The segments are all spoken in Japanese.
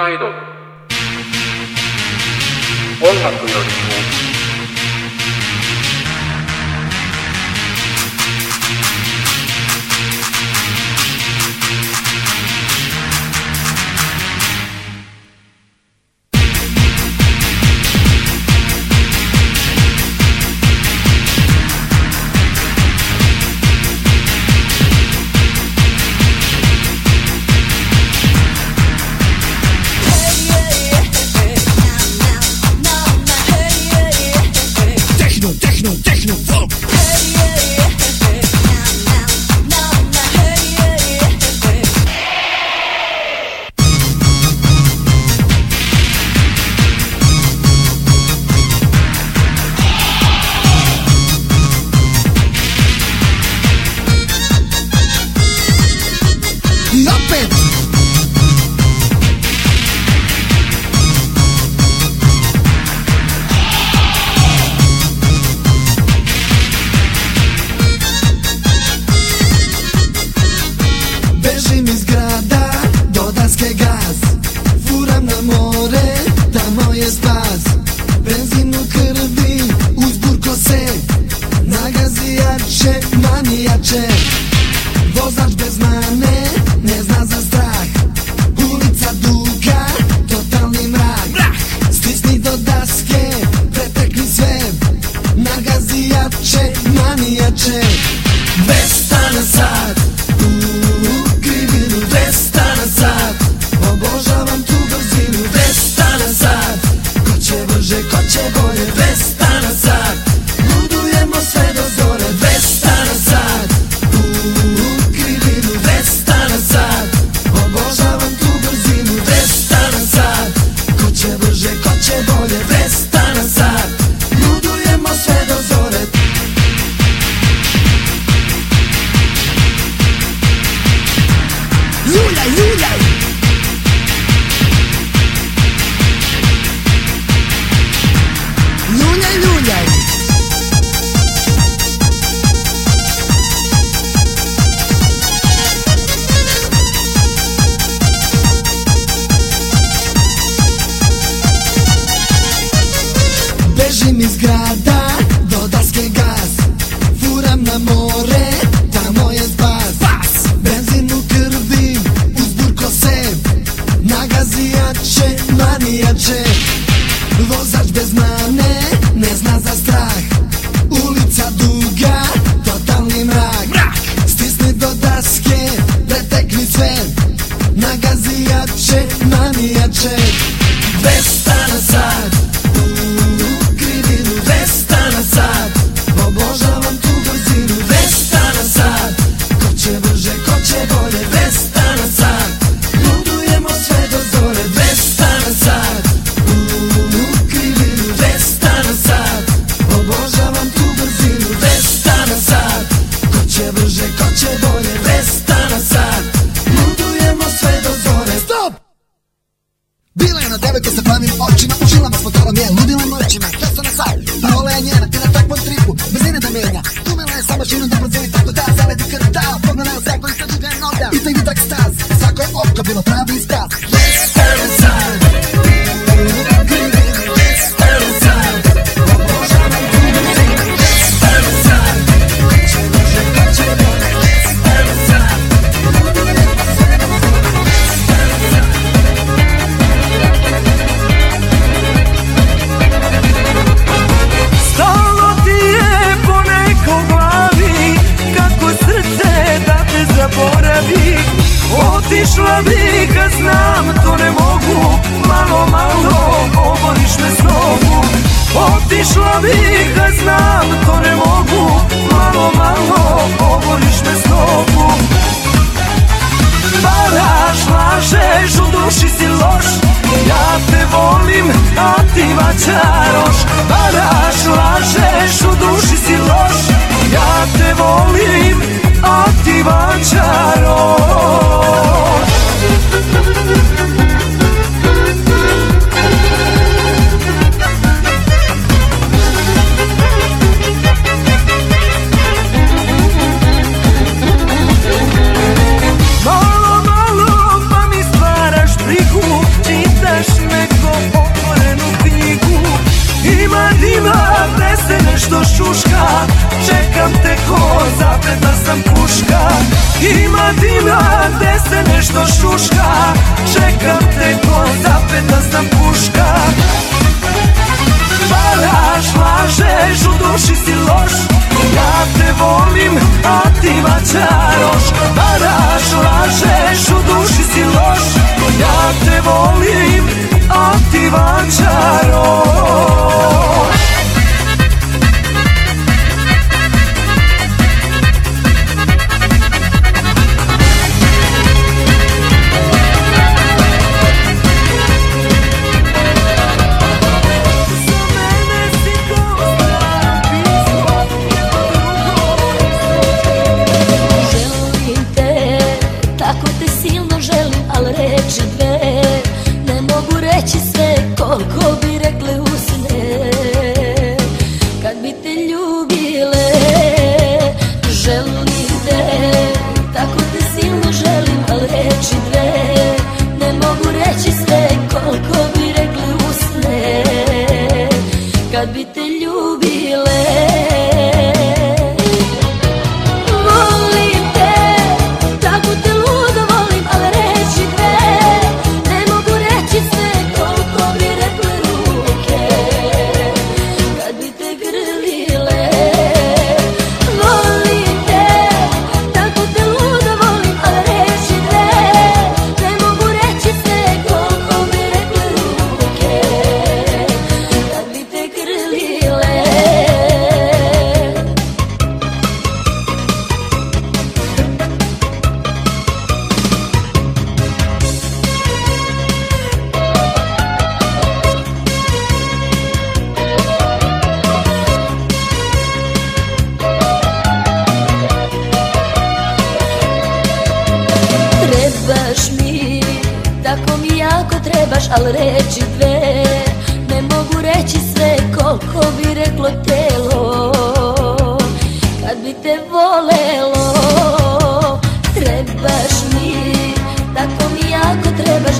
アイドル。音楽よりも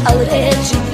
I'll let you.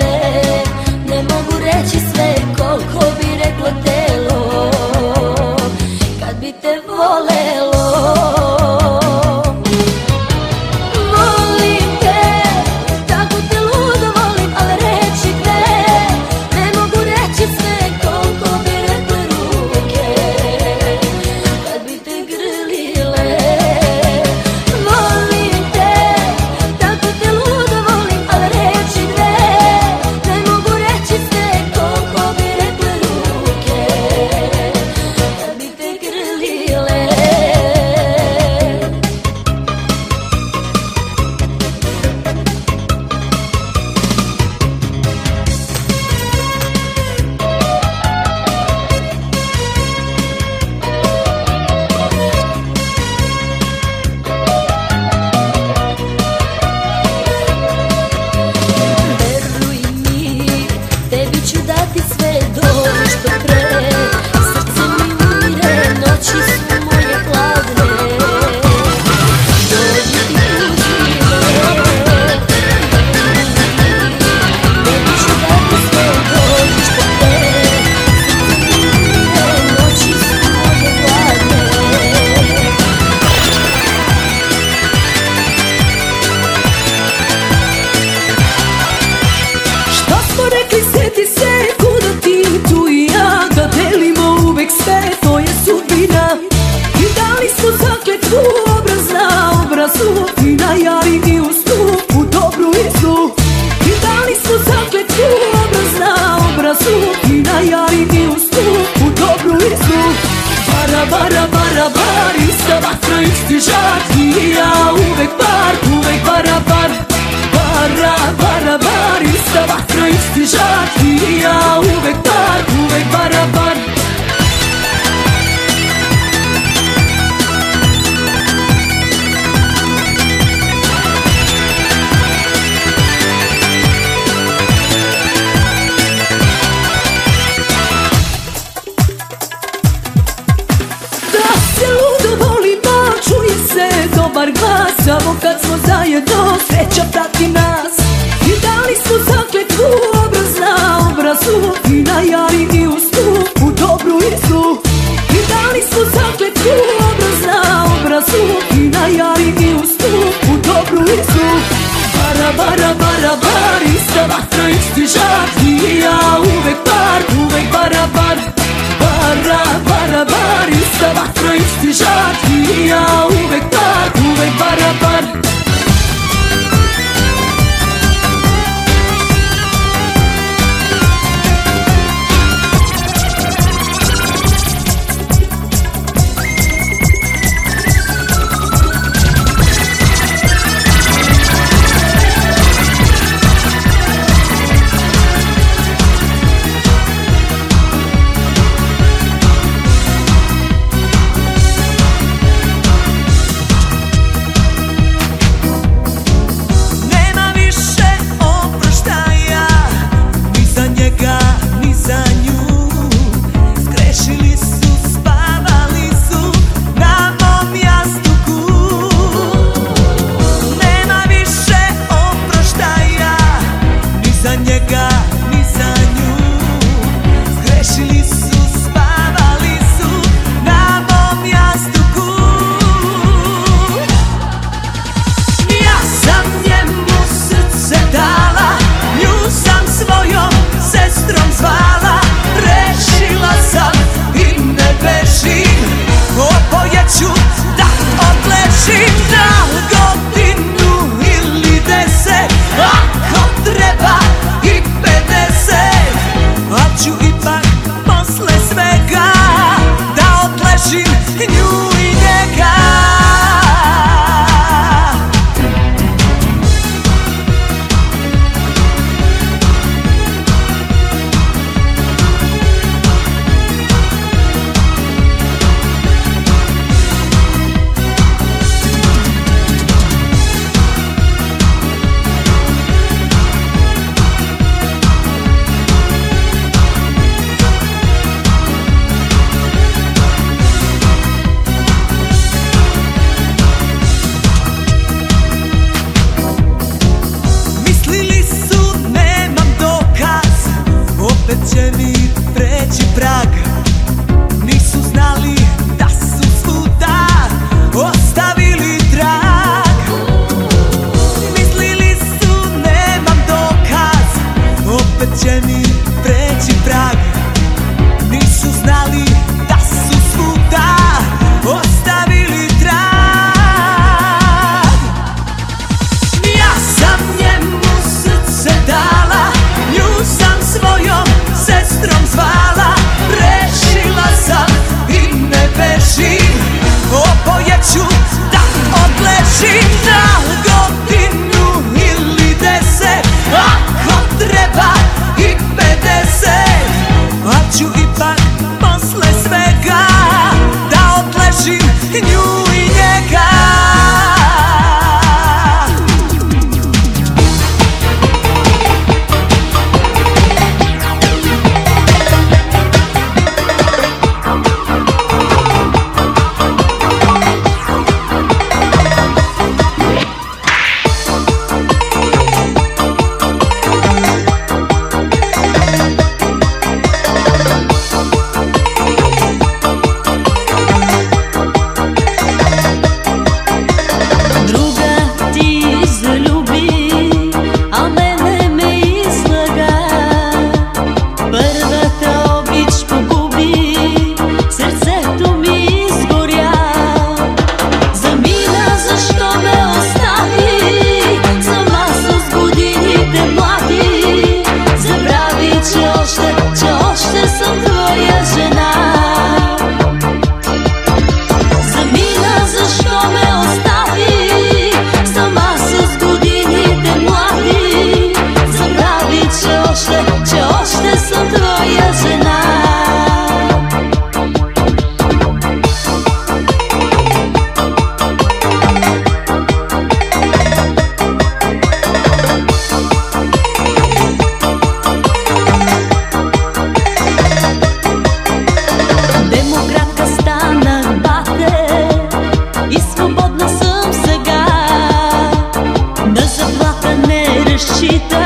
triste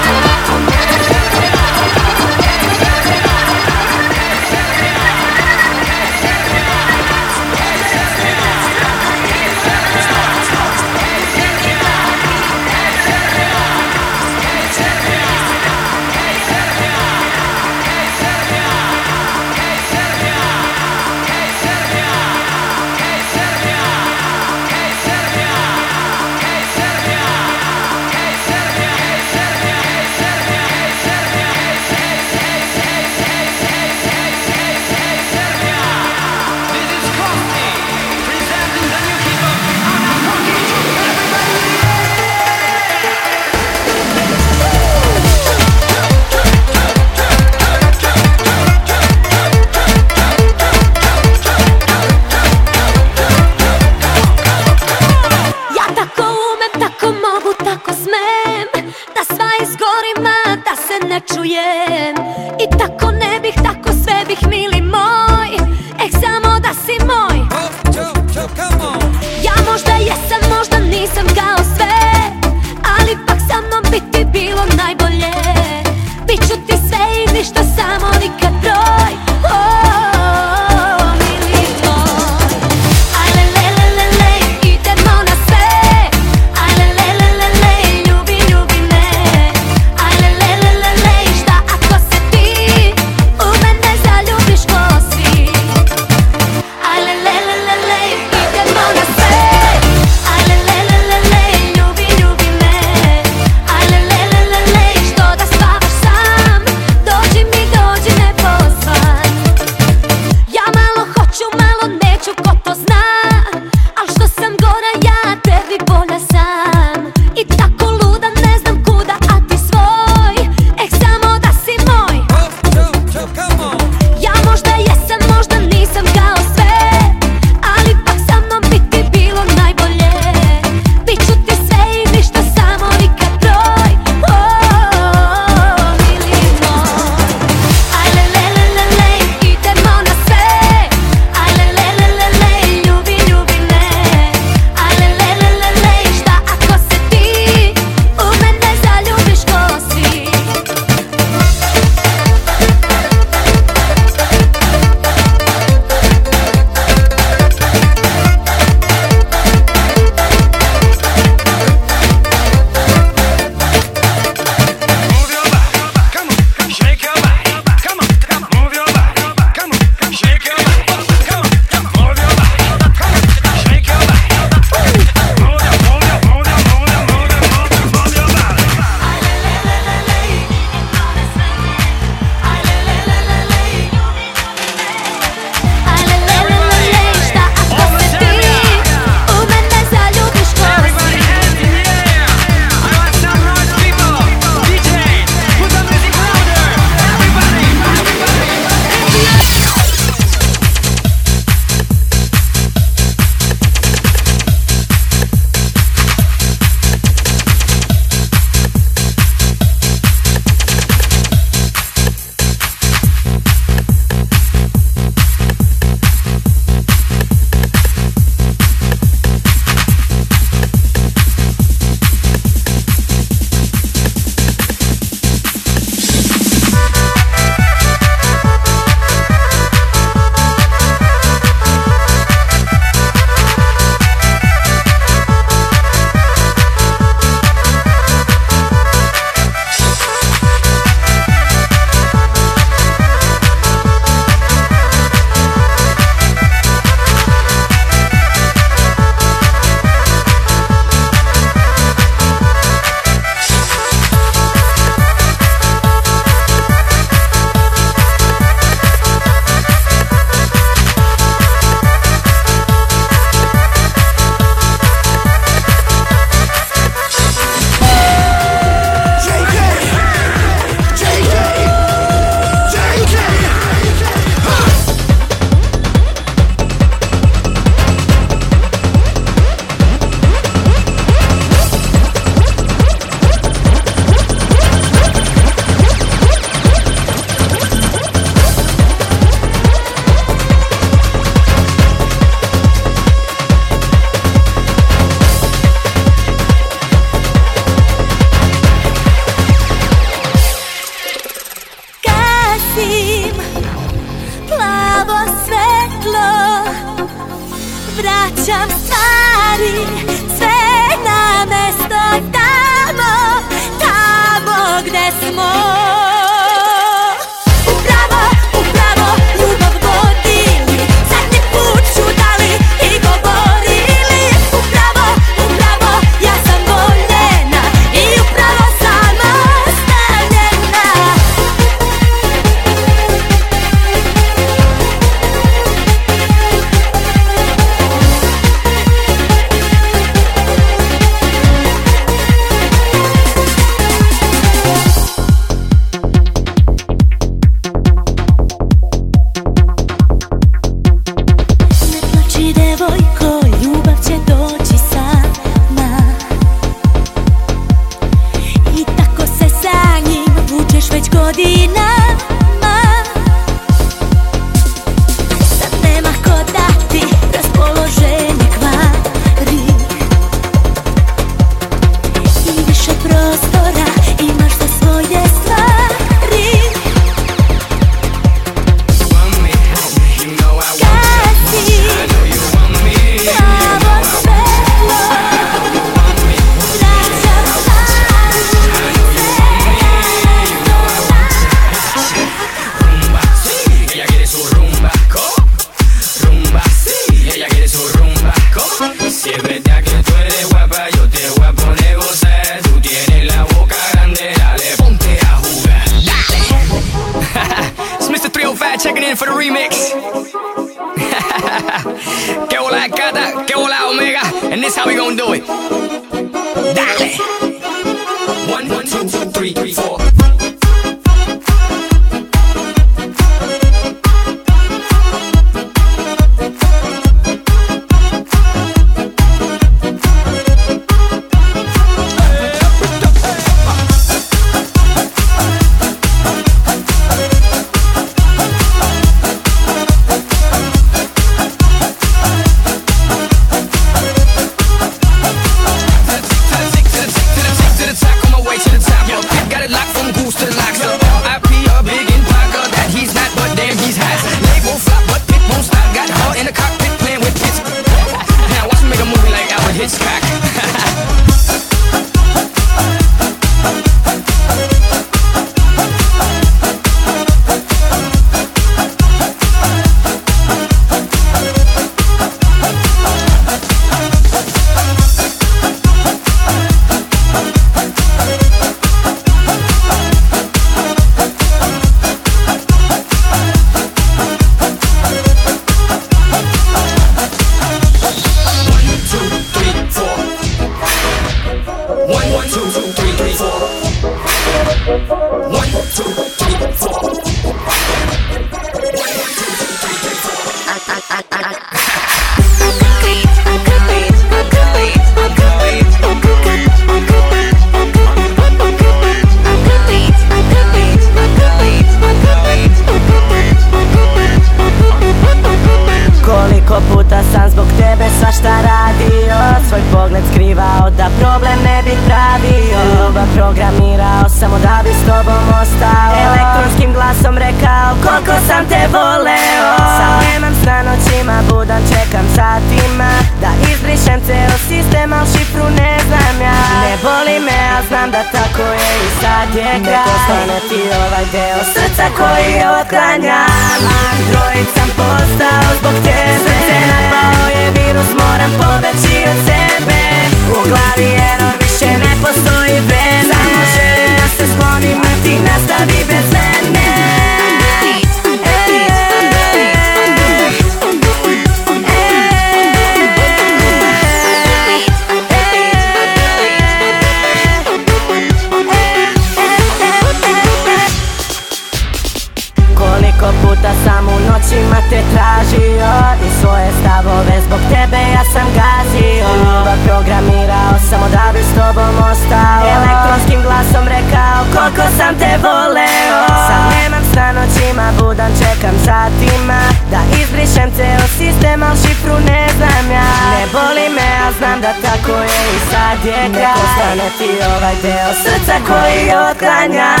Samo da bi s tobom ostao. Elektronskim glasom rekao koliko sam te voleo. Sad nemam sna noćima, budan čekam satima Da izbrišem ceo sistem, al šifru ne znam ja. Ne boli me, a znam da tako je i sad je kraj. Neko stane ti ovaj deo srca koji otklanjam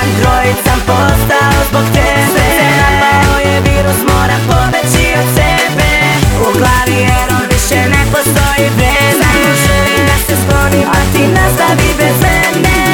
Android sam postao zbog tebe. Sve napao je virus, moram pobeći od sebe. U glavi više ne postoji brez Znaju želim da se sklonim, a ti nastavi bez mene.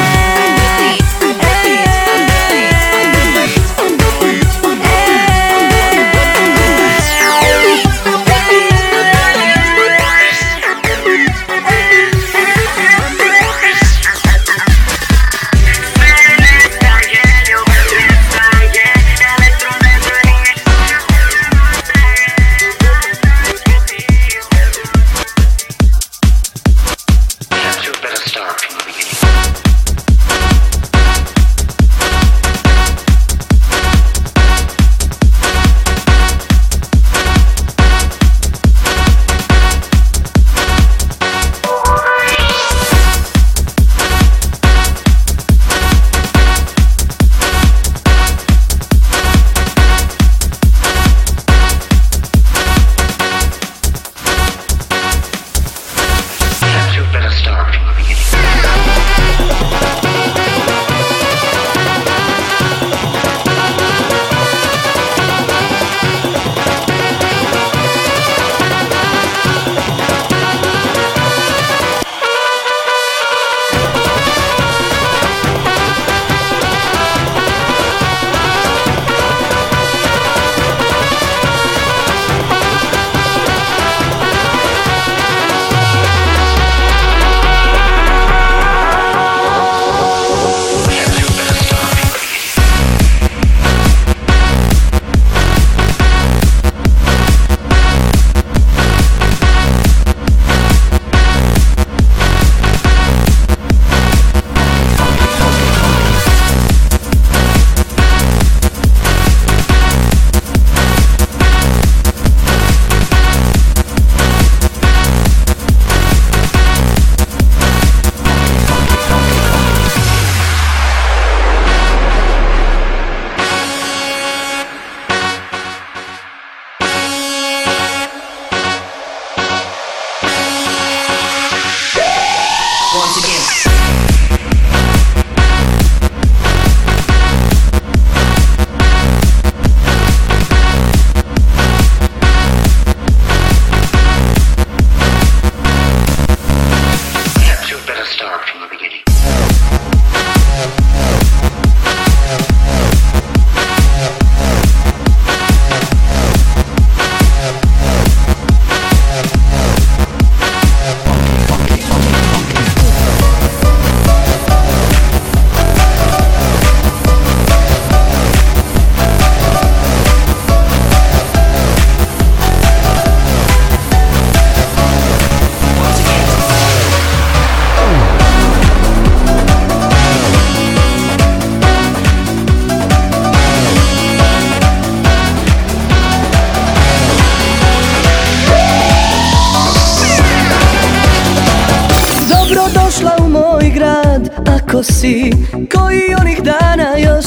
Došla u moj grad Ako si koji onih dana još?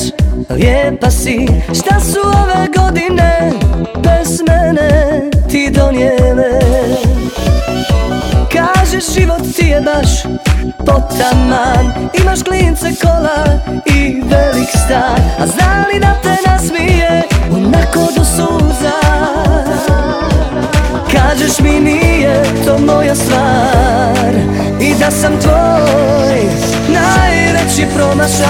Lijepa si. Šta su ove godine Bez mene ti donijele? Kažeš život ti je baš potaman. Imaš klince kola i velik stan. A zna li da te nasmije onako do suza Kažeš mi nije to moja stvar. I da sam tvoj najveći promašaj.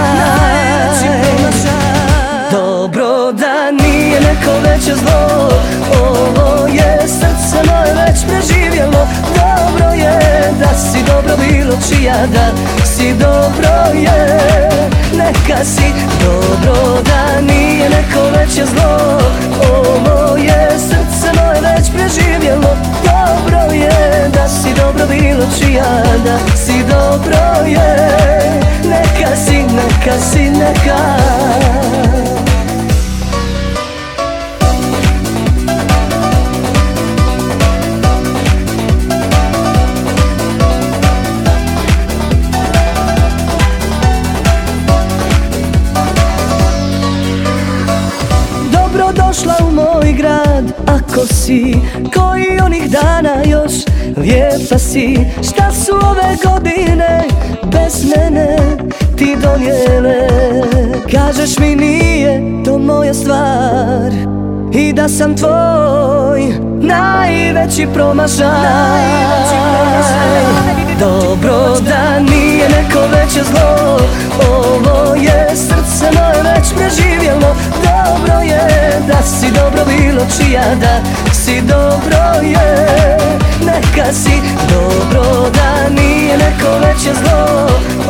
Dobro da nije neko veće zlo. Ovo je srce moje već preživjelo. Dobro je da si dobro bilo čija da si dobro je Neka si. Dobro da nije neko veće zlo. Ovo je srce već preživjelo Dobro je da si dobro bilo čija da si dobro je. Neka si, neka si, neka si koji onih dana još. Lijepa si Šta su ove godine Bez mene? Ti donijele. Kažeš mi nije to moja stvar. I da sam tvoj najveći promašaj. Dobro da nije neko veće zlo. Ovo je srce moje već preživjelo. Dobro je da si dobro bilo čija da si dobro je Neka si dobro da nije neko veće zlo.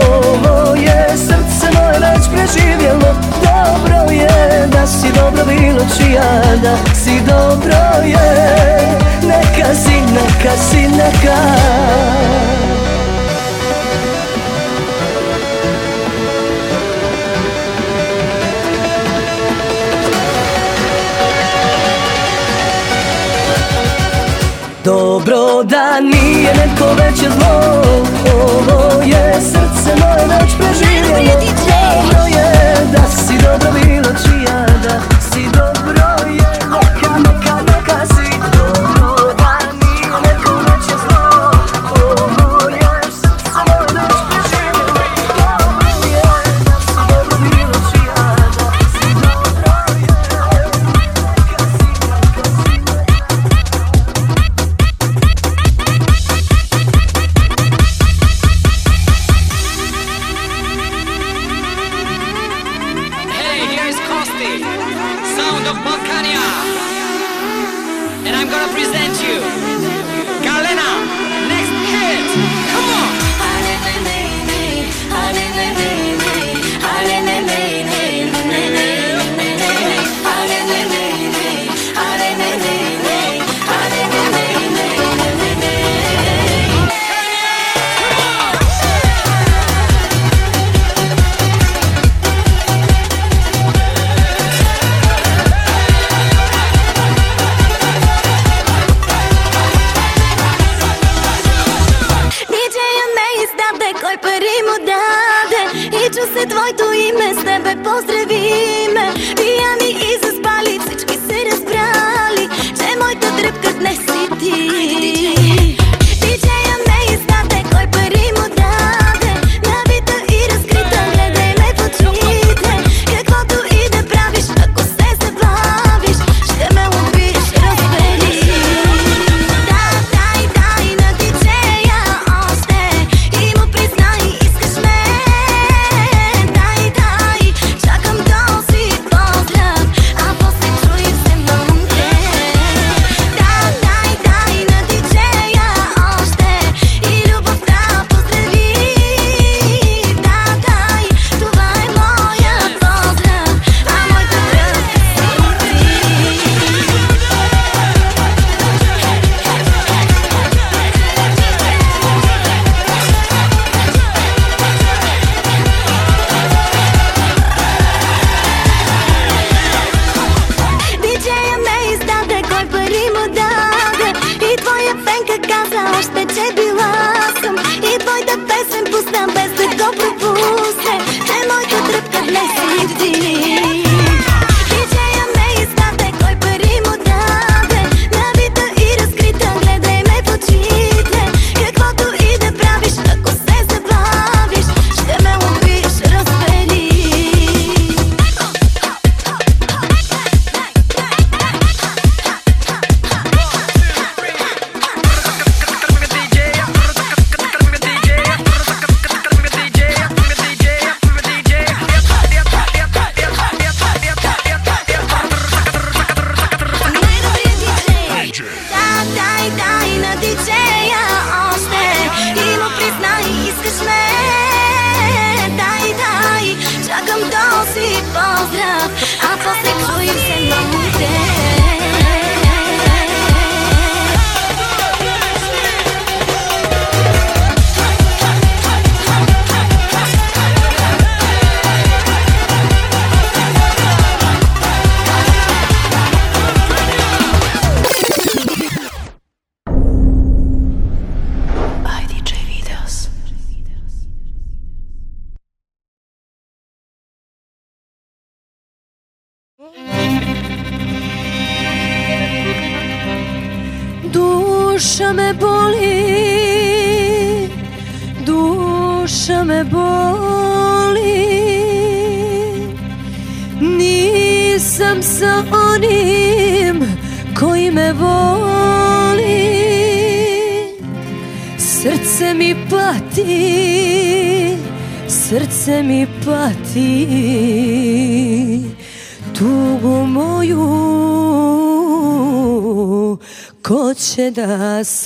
Ovo je srce moje već preživjelo. Dobro je da si dobro bilo čija da si dobro je. Neka si, neka si, neka Dobro da nije neko veće zlo. Ovo je srce moje već preživjelo. Dobro je da si dobro bilo čija Da si dobro je издаде, кой пари му даде. И чу се твоето име, с тебе поздравиме. Пияни и заспали, всички се разбрали Че моята тръпка днес си ти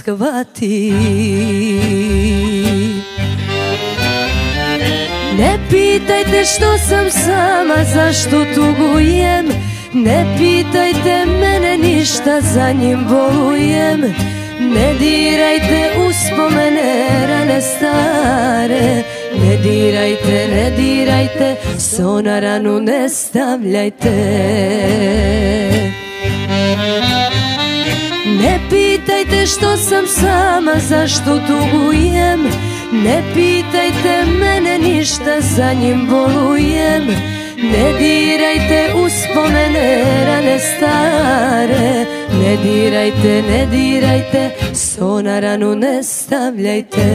shvati. Ne pitajte što sam sama, zašto tugujem. Ne pitajte mene ništa, za njim bolujem. Ne dirajte uspomene, rane stare. Ne dirajte, ne dirajte, so na ranu ne stavljajte pitajte što sam sama, zašto tugujem Ne pitajte mene ništa, za njim bolujem Ne dirajte uspomene, rane stare. Ne dirajte, ne dirajte, so na ranu ne stavljajte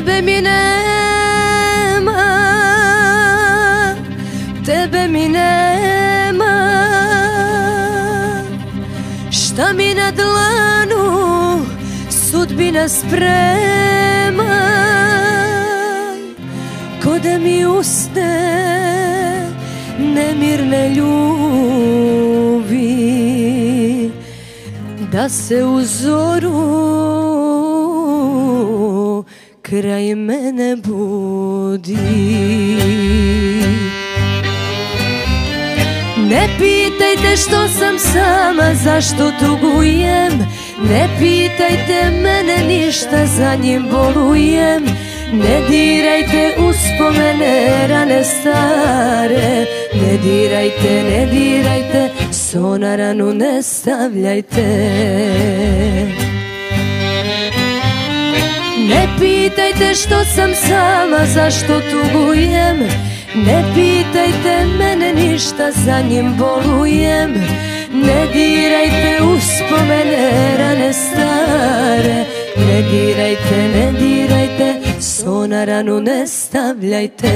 Tebe mi nema Tebe mi nema. Šta mi na dlanu Sudbina sprema? Ko da mi usne Nemirne ljubi Da se u zoru kraj mene budi Ne pitajte što sam sama, zašto tugujem Ne pitajte mene ništa, za njim bolujem. Ne dirajte uspomene, rane stare. Ne dirajte, ne dirajte, so ranu ne stavljajte Ne pitajte što sam sama, zašto tugujem. Ne pitajte mene ništa, za njim bolujem. Ne dirajte uspomene, rane stare. Ne dirajte, ne dirajte, so na ranu ne stavljajte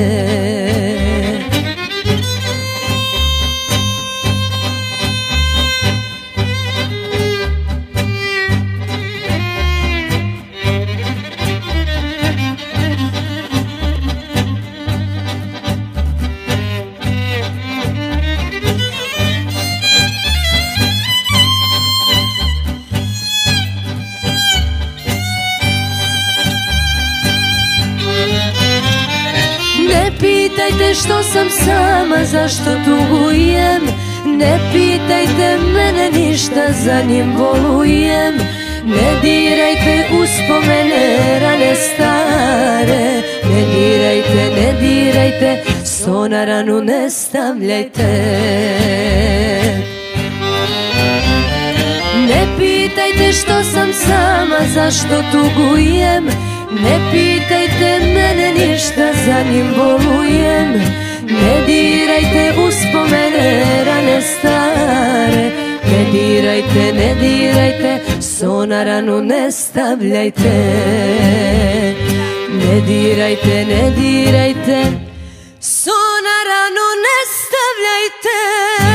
pitajte što sam sama, zašto tugujem Ne pitajte mene ništa, za njim volujem. Ne dirajte uspomene rane stare. Ne dirajte, ne dirajte, sto na ranu ne stavljajte. Ne pitajte što sam sama, zašto tugujem Ne pitajte mene ništa, za njim volujem. Ne dirajte uspomene rane stare. Ne dirajte, ne dirajte, so na ranu ne stavljajte. Ne dirajte, ne dirajte, so na ranu ne stavljajte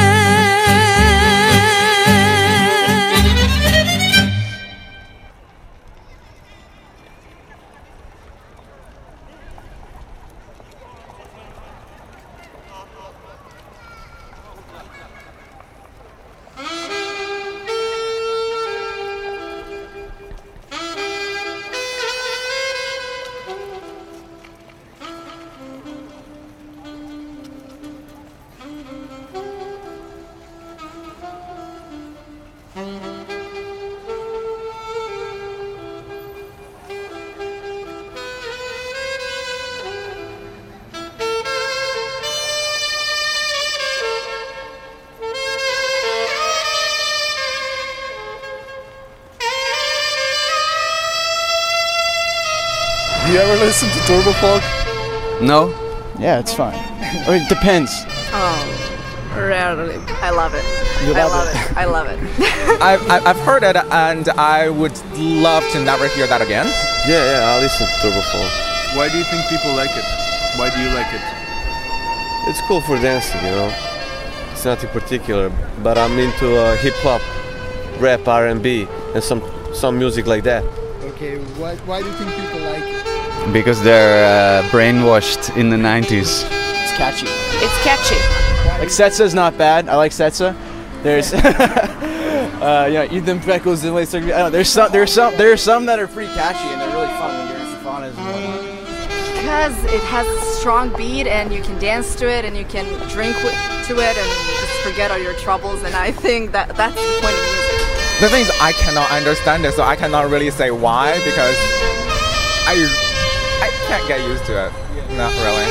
listen to Turbo Folk? No? Yeah, it's fine. I mean, it depends. Oh, rarely. I love it. You I love love it. it. I love it. I've, I've I've heard it and I would love to never hear that again. Yeah, yeah, I listen to Turbo Folk. Why do you think people like it? Why do you like it? It's cool for dancing, you know. It's nothing particular, but I'm into uh, hip hop, rap, R&B, and some some music like that. Okay, why, why do you think people like it? Because they're uh, brainwashed in the 90s. It's catchy. It's catchy. Like Setsa's not bad. I like Setsa. There's, uh, you know, Ethan Beckles and Lace. I know. There's some, there's some, there's some that are pretty catchy and they're really fun when you're in Symphonas and whatnot. Because it has a strong beat and you can dance to it and you can drink wi- to it and just forget all your troubles. And I think that that's the point of music. The thing is, I cannot understand it, so I cannot really say why because I I can't get used to it. Yeah. Not really.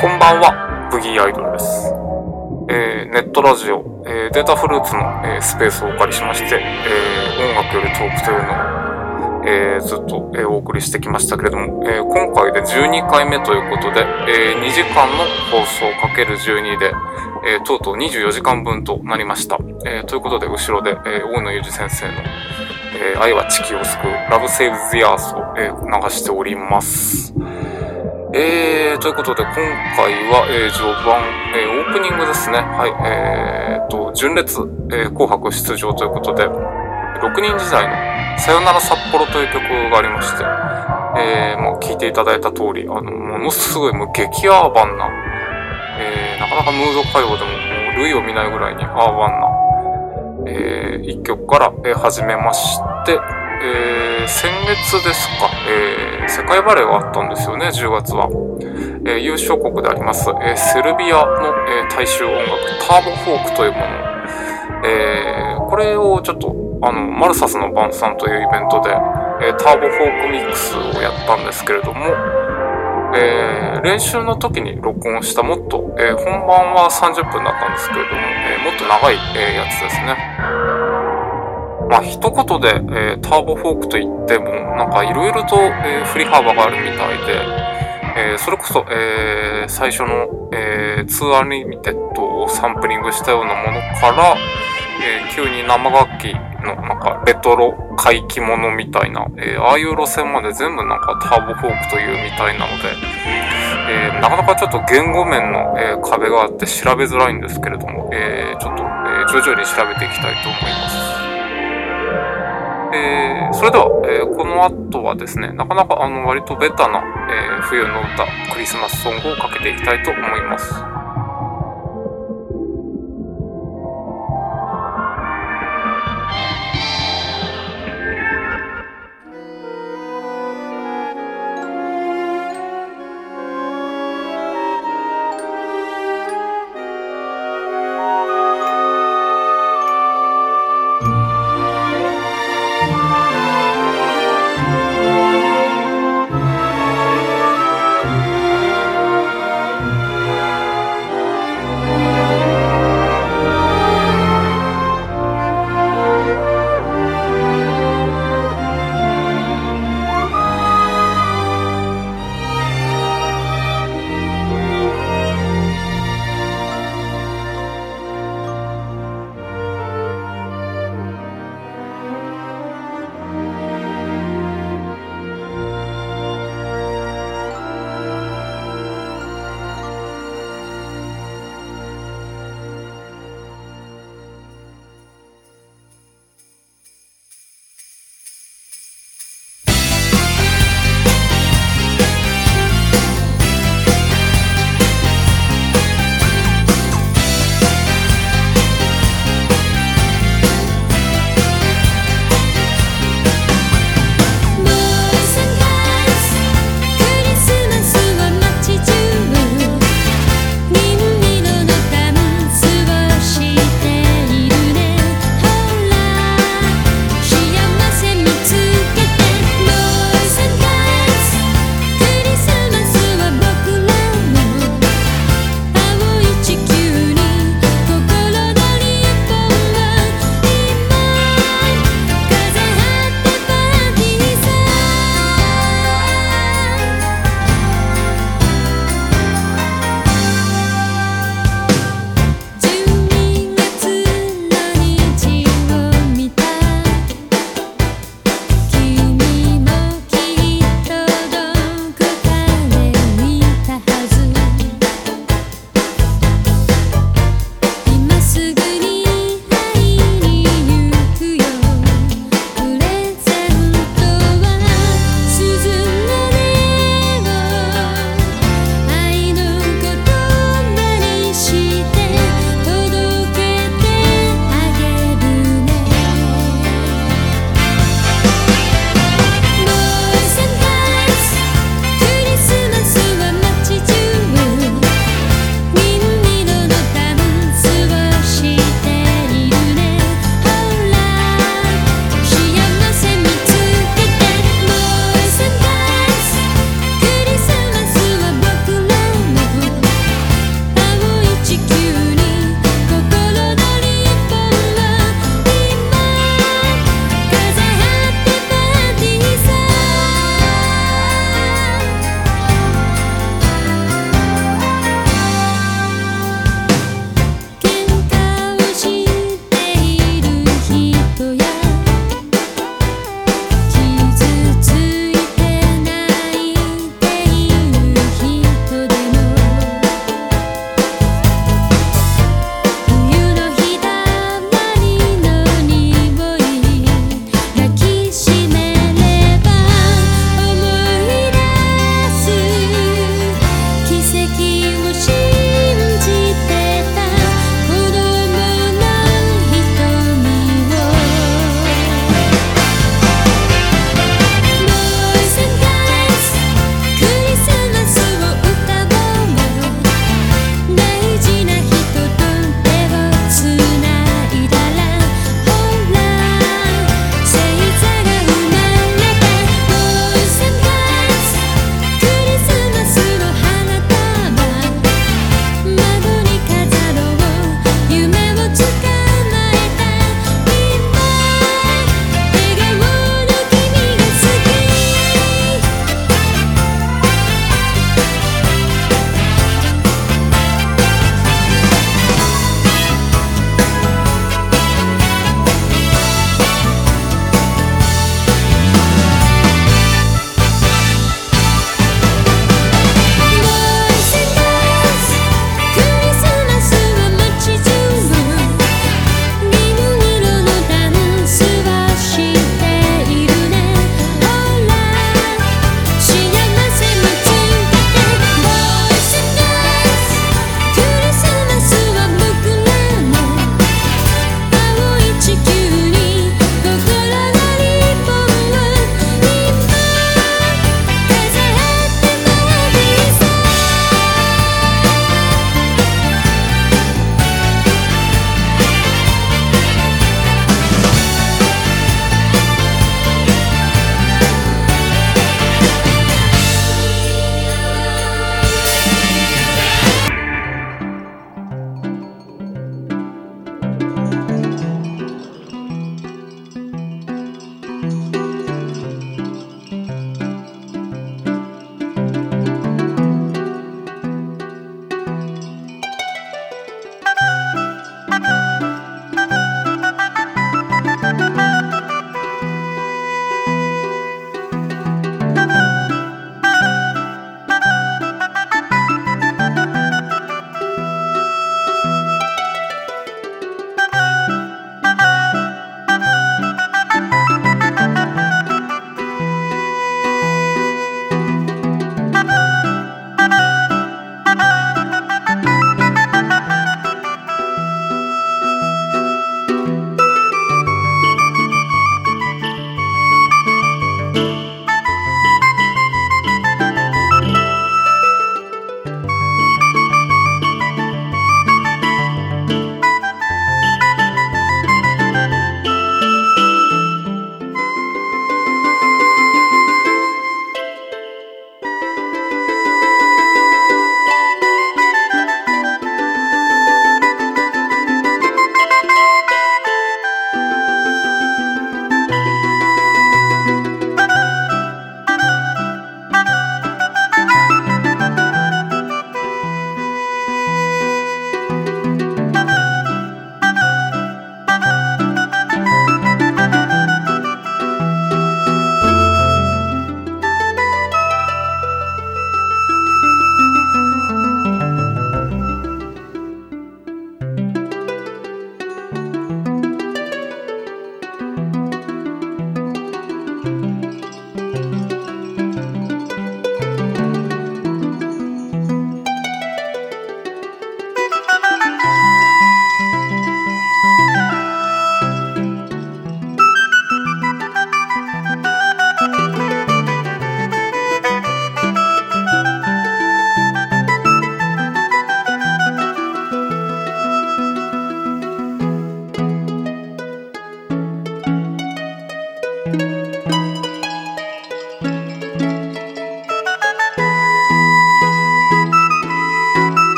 こんばんは、ブギーアイドルです。えーネットラジオ、えーデータフルーツの、えースペースをお借りしまして、えー音楽よりトークというのを、えーずっと、えーお送りしてきましたけれども、えー今回で12回目ということで、え2時間の放送かける12で、えーとうとう24時間分となりました。えーということで、後ろで、えー大野裕二先生の、えー愛は地球を救う、Love Saves the Earth を、えー流しております。えー、ということで、今回は、えー、序盤、えー、オープニングですね。はい、えーと、純烈、えー紅白出場ということで、6人時代の、さよなら札幌という曲がありまして、えー、まあ、聞いていただいた通り、あの、ものすごい、もう激アーバンな、えー、なかなかムード歌謡でも、もう類を見ないぐらいにアーバンな、えー、一曲から、始めまして、えー、先月ですか、えー、世界バレーがあったんですよね、10月は。えー優勝国であります、えーセルビアの、えー大衆音楽、ターボフォークというもの。えーこれをちょっと、あの、マルサスの晩餐というイベントで、えーターボフォークミックスをやったんですけれども、えー練習の時に録音したもっと、えー本番は30分だったんですけれども、えーもっと長い、えやつですね。まあ、一言で、えターボフォークと言っても、なんかいろいろと、え振り幅があるみたいで、えそれこそ、えー最初の、えー、2アンリミテッドをサンプリングしたようなものから、えー急に生楽器のなんかレトロ怪奇物みたいな、えーああいう路線まで全部なんかターボフォークというみたいなので、えーなかなかちょっと言語面の、え壁があって調べづらいんですけれども、えちょっと、えー徐々に調べていきたいと思います。えーそれでは、えーこの後はですね、なかなかあの割とベタな、えー冬の歌、クリスマスソングをかけていきたいと思います。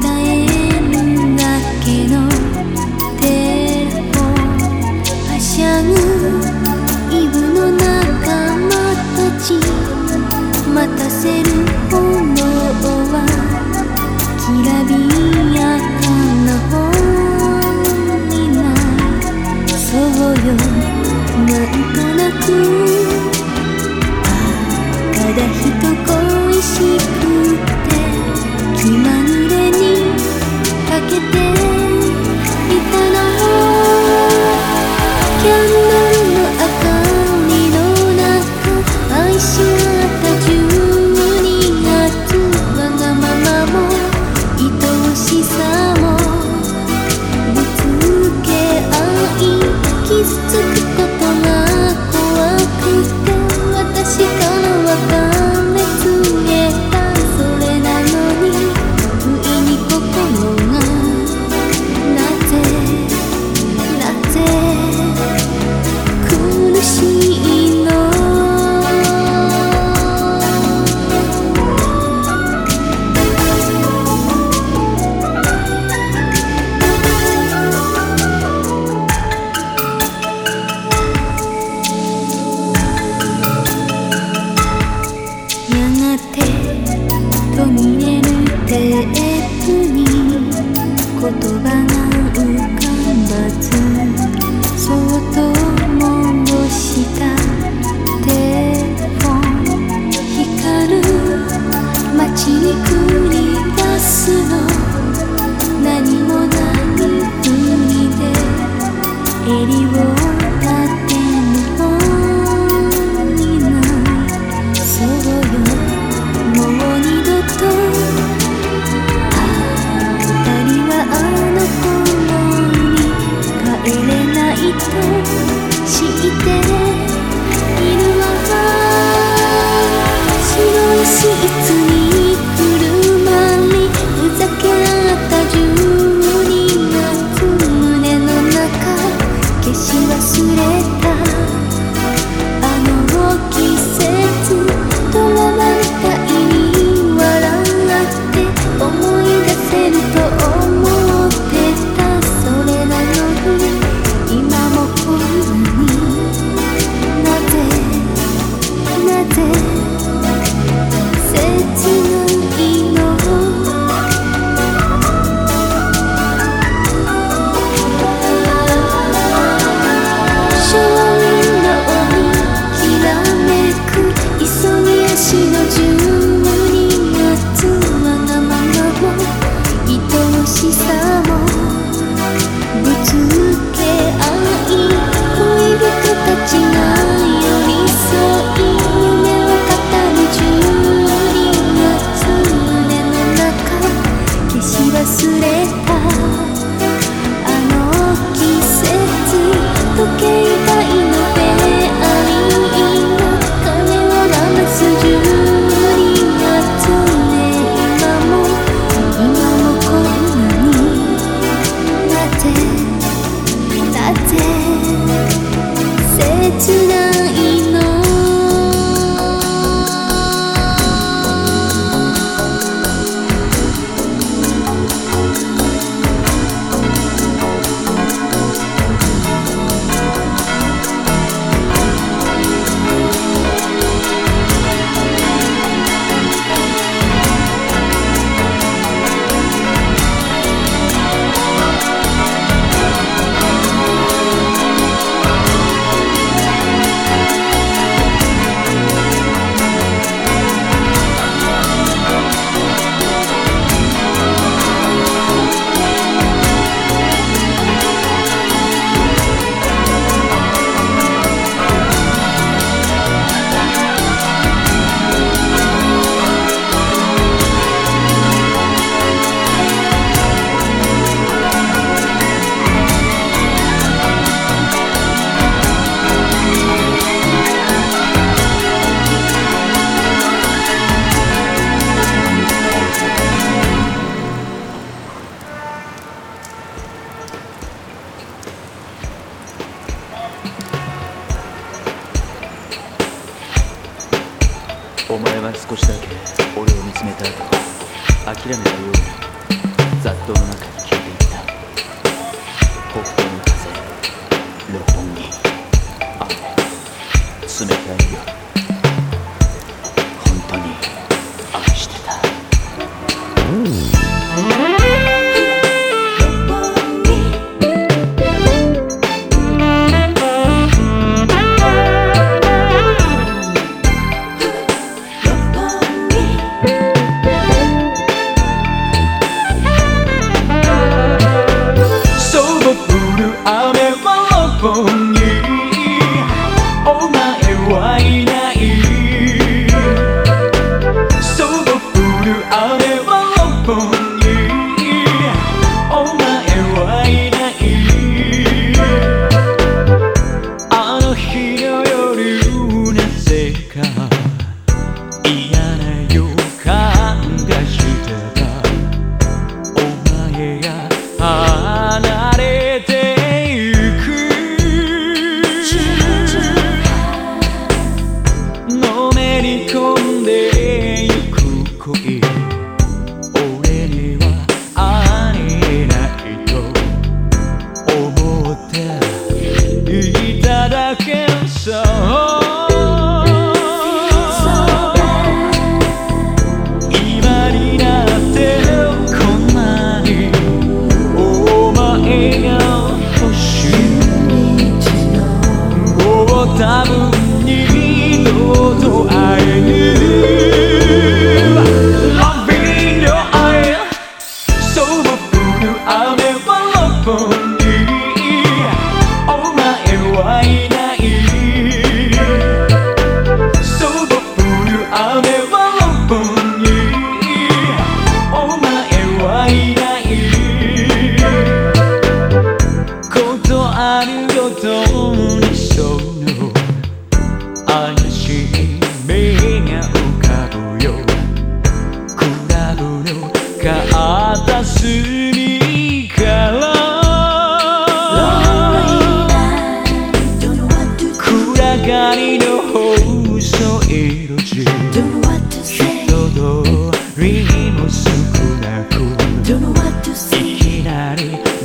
答え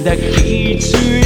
抱きつい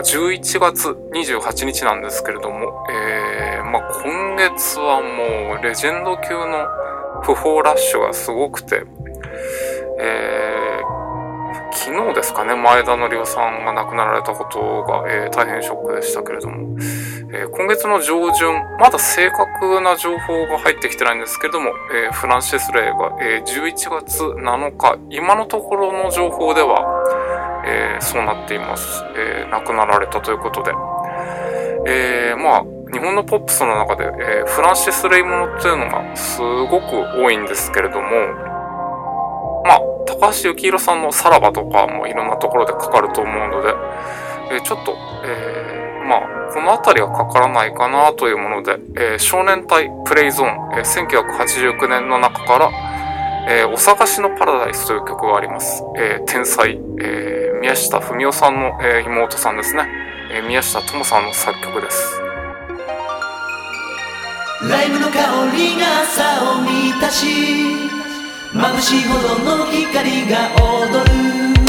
は11月28日なんですけれども、えーまあ、今月はもうレジェンド級の不法ラッシュがすごくて、えー昨日ですかね、前田則夫さんが亡くなられたことが、えー大変ショックでしたけれども、えー今月の上旬、まだ正確な情報が入ってきてないんですけれども、えーフランシス・レイが、えー11月7日、今のところの情報では、えーそうなっています。えー亡くなられたということで。えーまあ、日本のポップスの中で、えーフランシス・レイものっていうのがすごく多いんですけれども、まあ、高橋幸宏さんのさらばとかもいろんなところでかかると思うので、えーちょっと、えーまあ、このあたりはかからないかなというもので、えー少年隊プレイゾーン、えー1989年の中から、えーお探しのパラダイスという曲があります。えー天才、えー宮下文夫さんの、えー妹さんですね。えー宮下智さんの作曲です。ライムの香りが朝を満たし眩しいほどの光が踊る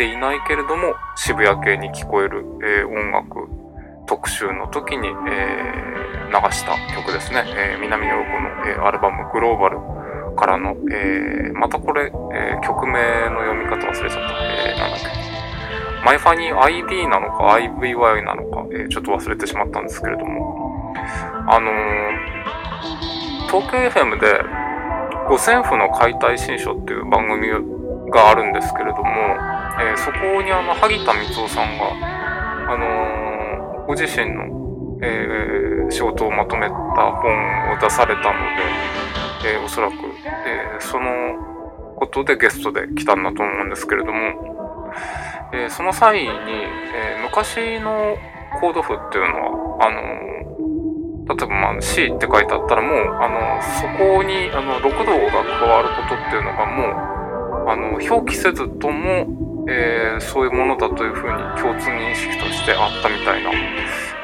っていないけれども渋谷系に聞こえる、えー音楽特集の時に、えー流した曲ですね、えー南野陽子の、えーアルバム「グローバル」からの、えーまたこれ、えー曲名の読み方忘れちゃった、えーなんだっけ。マイファニー IB なのか IVY なのか、えーちょっと忘れてしまったんですけれども。あのー東京 FM で五線譜の解体新書っていう番組があるんですけれども、えーそこにあの萩田光夫さんが、あのーご自身の、えー仕事をまとめた本を出されたので、えーおそらく、えーそのことでゲストで来たんだと思うんですけれども、えーその際に、えー昔のコード譜っていうのは、あの例えばまあ C って書いてあったらもう、あの、そこにあの6度が加わることっていうのがもう、あの、表記せずとも、えーそういうものだというふうに共通認識としてあったみたいな、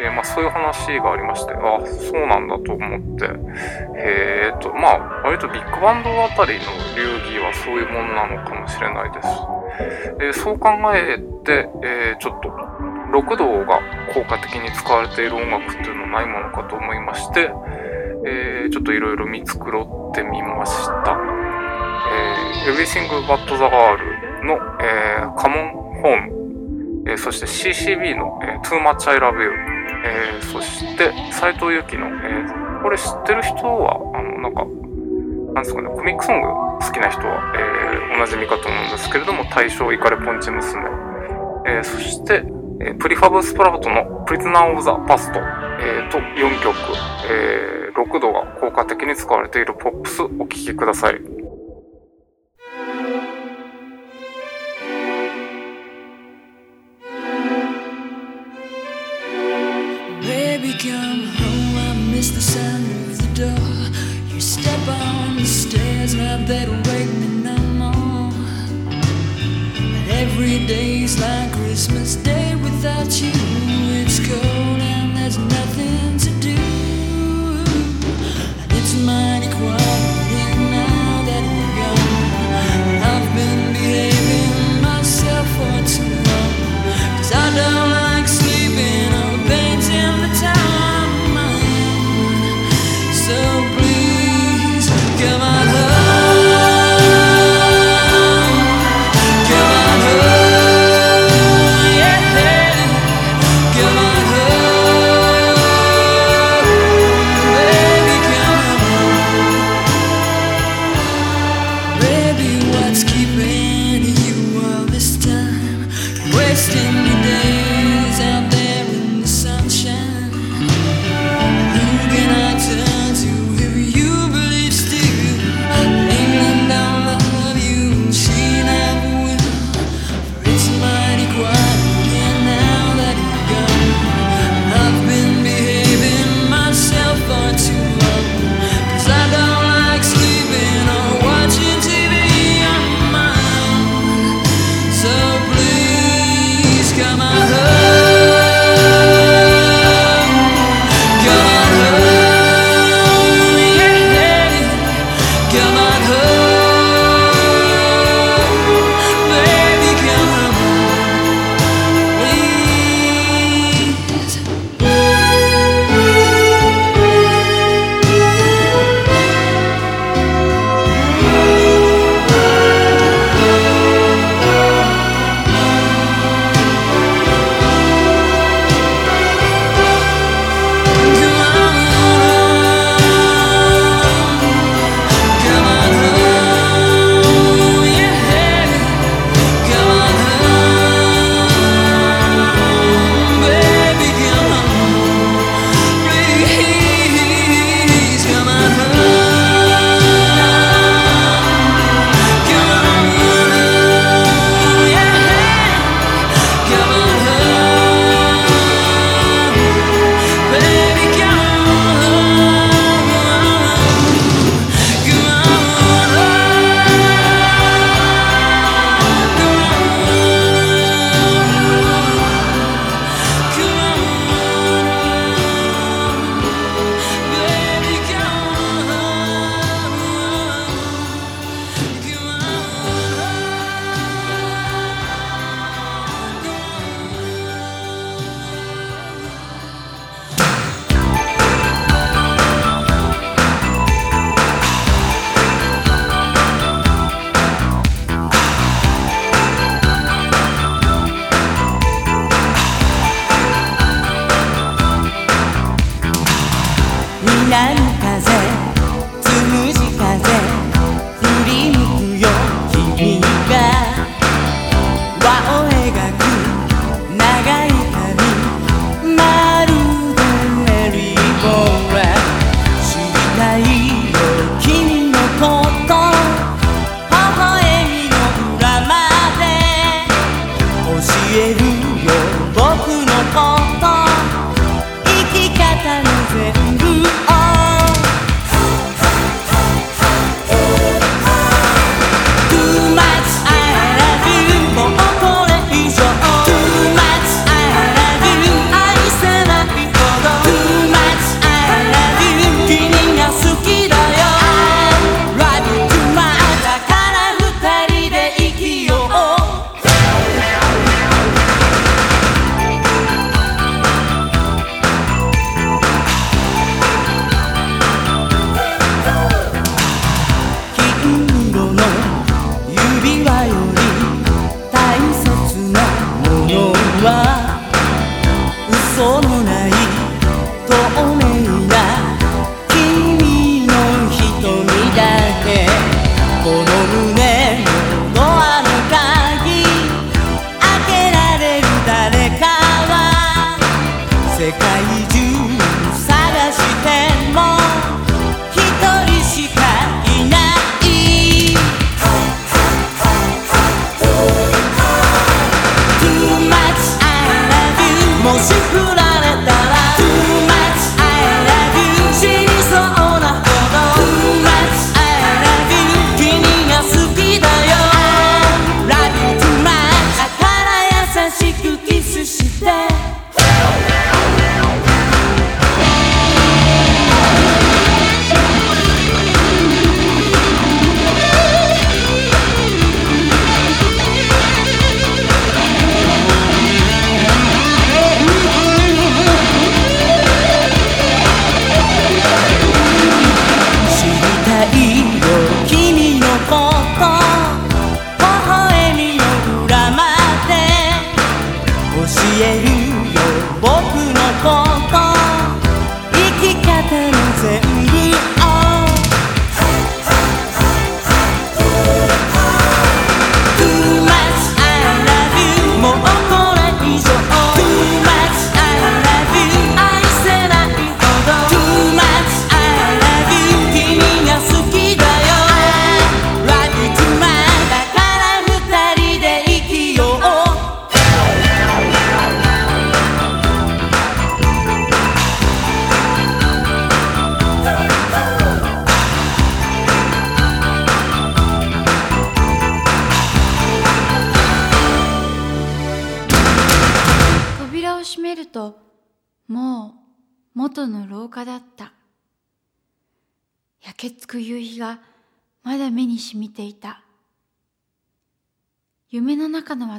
えーまあそういう話がありまして、あ、そうなんだと思って、えーと、まあ割とビッグバンドあたりの流儀はそういうものなのかもしれないです。えーそう考えて、えーちょっと、六道が効果的に使われている音楽っていうのはないものかと思いまして、えーちょっといろいろ見繕ってみました。えー、Everything But the Girl の、えー、Come on Home、えーそして CCB の、えー Too Much I Love You、えーそして斉藤由貴の、えーこれ知ってる人は、あの、なんか、なんですかね、コミックソング好きな人は、えーおなじみかと思うんですけれども、大正イカレポンチ娘、えーそして、えープリファブスプラウトの Prisoner of the Past、えーと4曲、えー6度が効果的に使われているポップスお聴きください。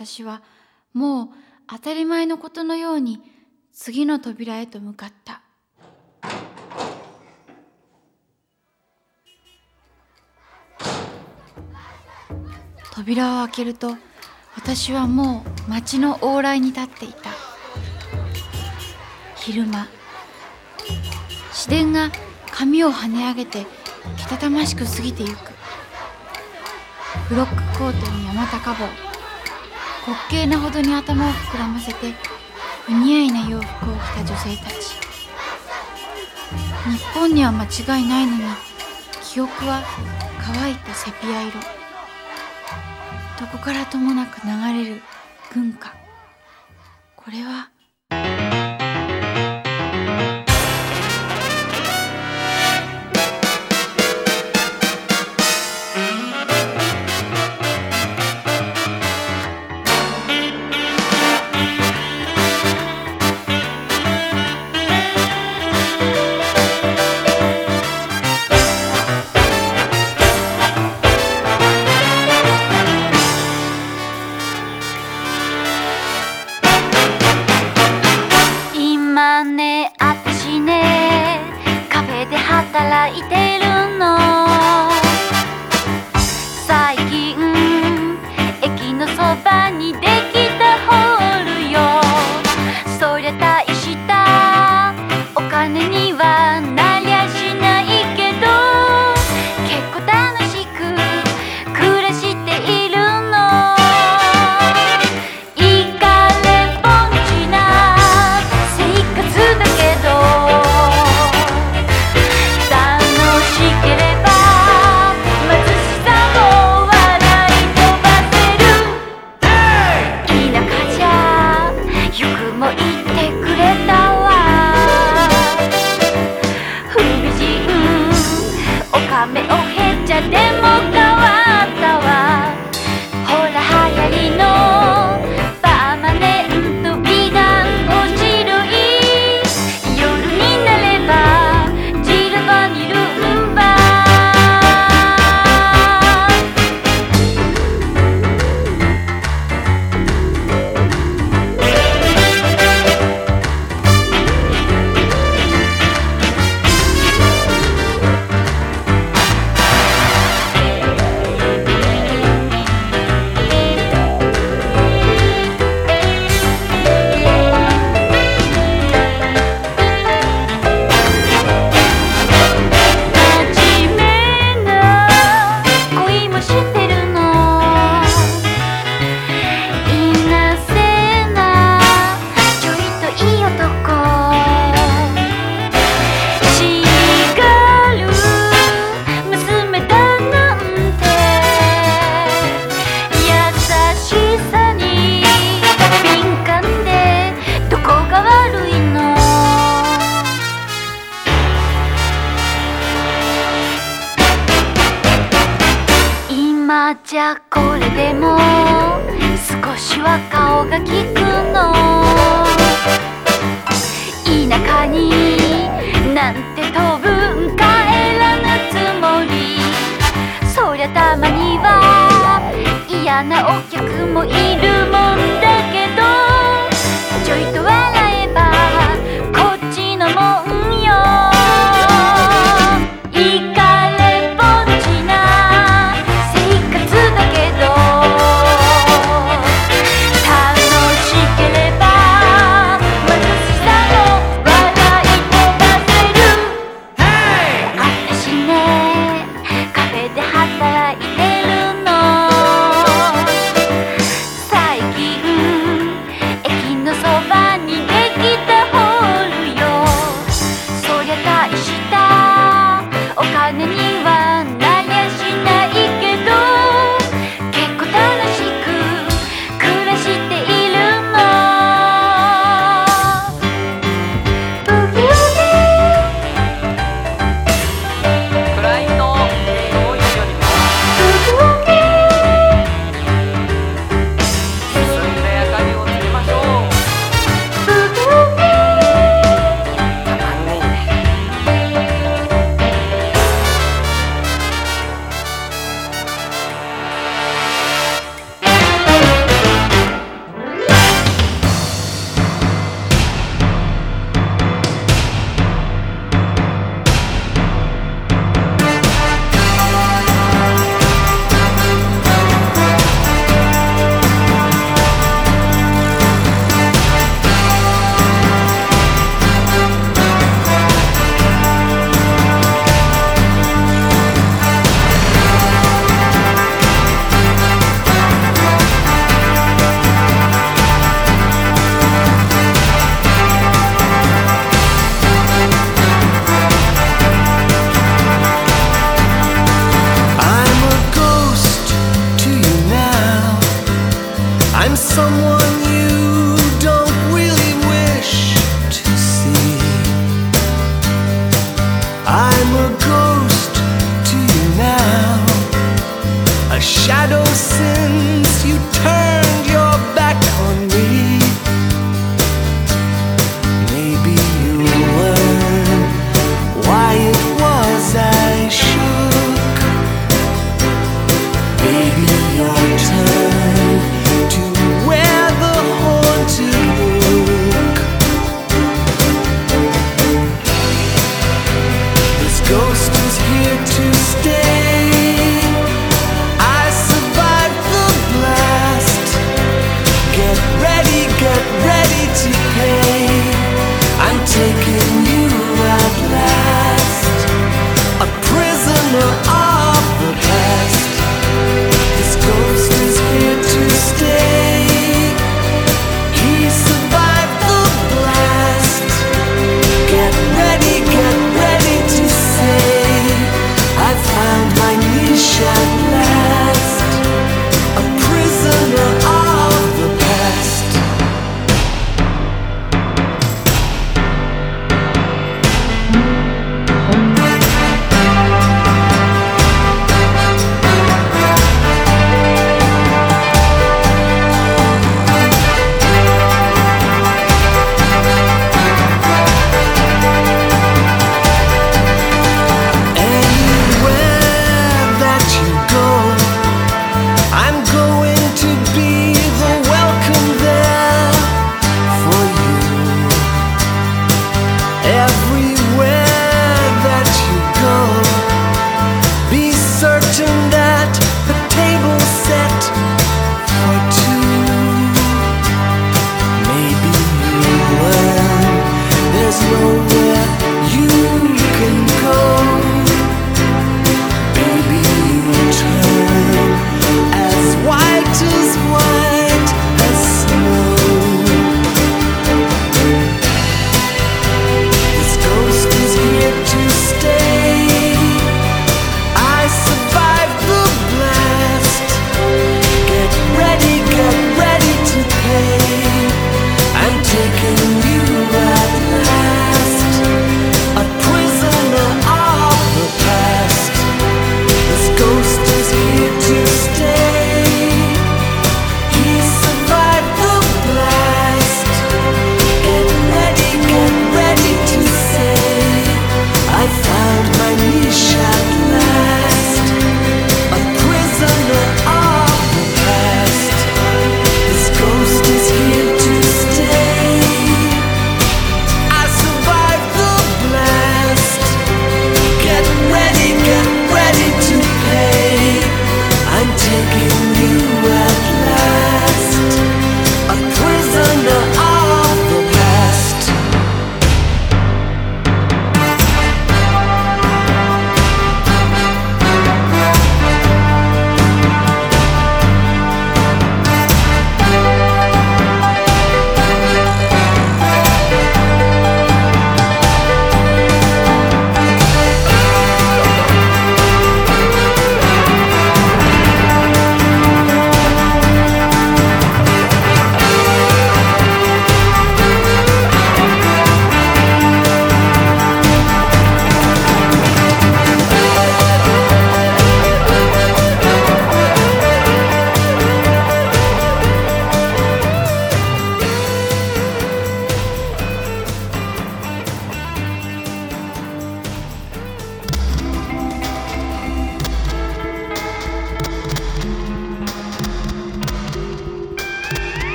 私はもう当たり前のことのように次の扉へと向かった。扉を開けると私はもう町の往来に立っていた。昼間市電が髪を跳ね上げてけたたましく過ぎてゆく。ブロックコートに山高帽。滑稽なほどに頭を膨らませて不似合いな洋服を着た女性たち日本には間違いないのに記憶は乾いたセピア色どこからともなく流れる軍歌これは。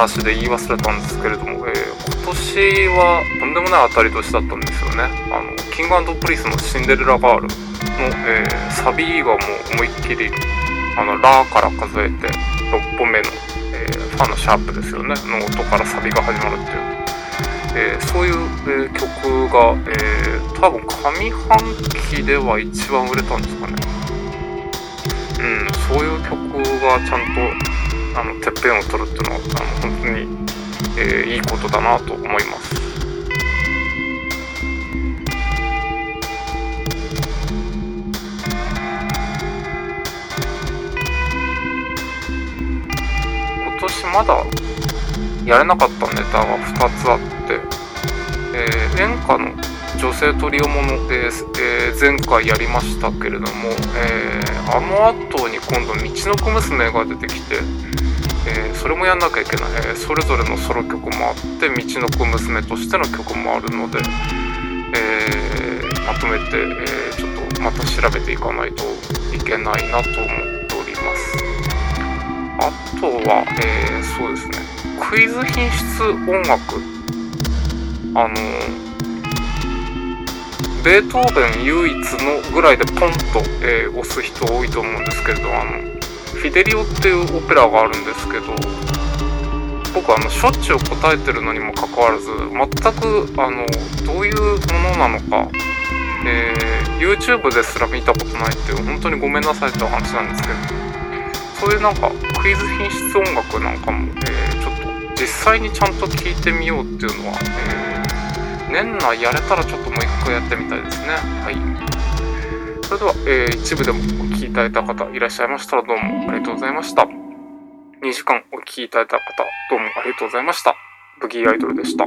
話で言い忘れたんですけれども、えー今年はとんでもない当たり年だったんですよね。あのキングプリンスの「シンデレラガールの」えーサビがもう思いっきりあのラから数えて6本目の、えーファのシャープですよね。の音からサビが始まるっていう、えーそういう、えー曲が、えー多分上半期では一番売れたんですかね。うんそういう曲がちゃんとあのてっぺんを取るっていうのはあの本当に、えーいいことだなと思います。今年まだやれなかったネタが2つあって、えー演歌の女性トリオもの、ええー前回やりましたけれども、えーあの後に今度「道の子娘」が出てきて、えーそれもやんなきゃいけない、えーそれぞれのソロ曲もあって「道の子娘」としての曲もあるので、えーまとめて、えちょっとまた調べていかないといけないなと思っております。あとは、えそうですね、クイズ品質音楽。あのベートーベン唯一のぐらいでポンと、え押す人多いと思うんですけれど、あの、フィデリオっていうオペラがあるんですけど、僕あの、しょっちゅう答えてるのにもかかわらず、全く、あの、どういうものなのか、えー YouTube ですら見たことないっていう、本当にごめんなさいって話なんですけど、そういうなんかクイズ品質音楽なんかも、えーちょっと実際にちゃんと聴いてみようっていうのは、えー年内やれたらちょっともう一回やってみたいですね。はい。それでは、えー一部でもいただいた方いらっしゃいましたらどうもありがとうございました。2時間お聴きいただいた方どうもありがとうございました。ブギーアイドルでした。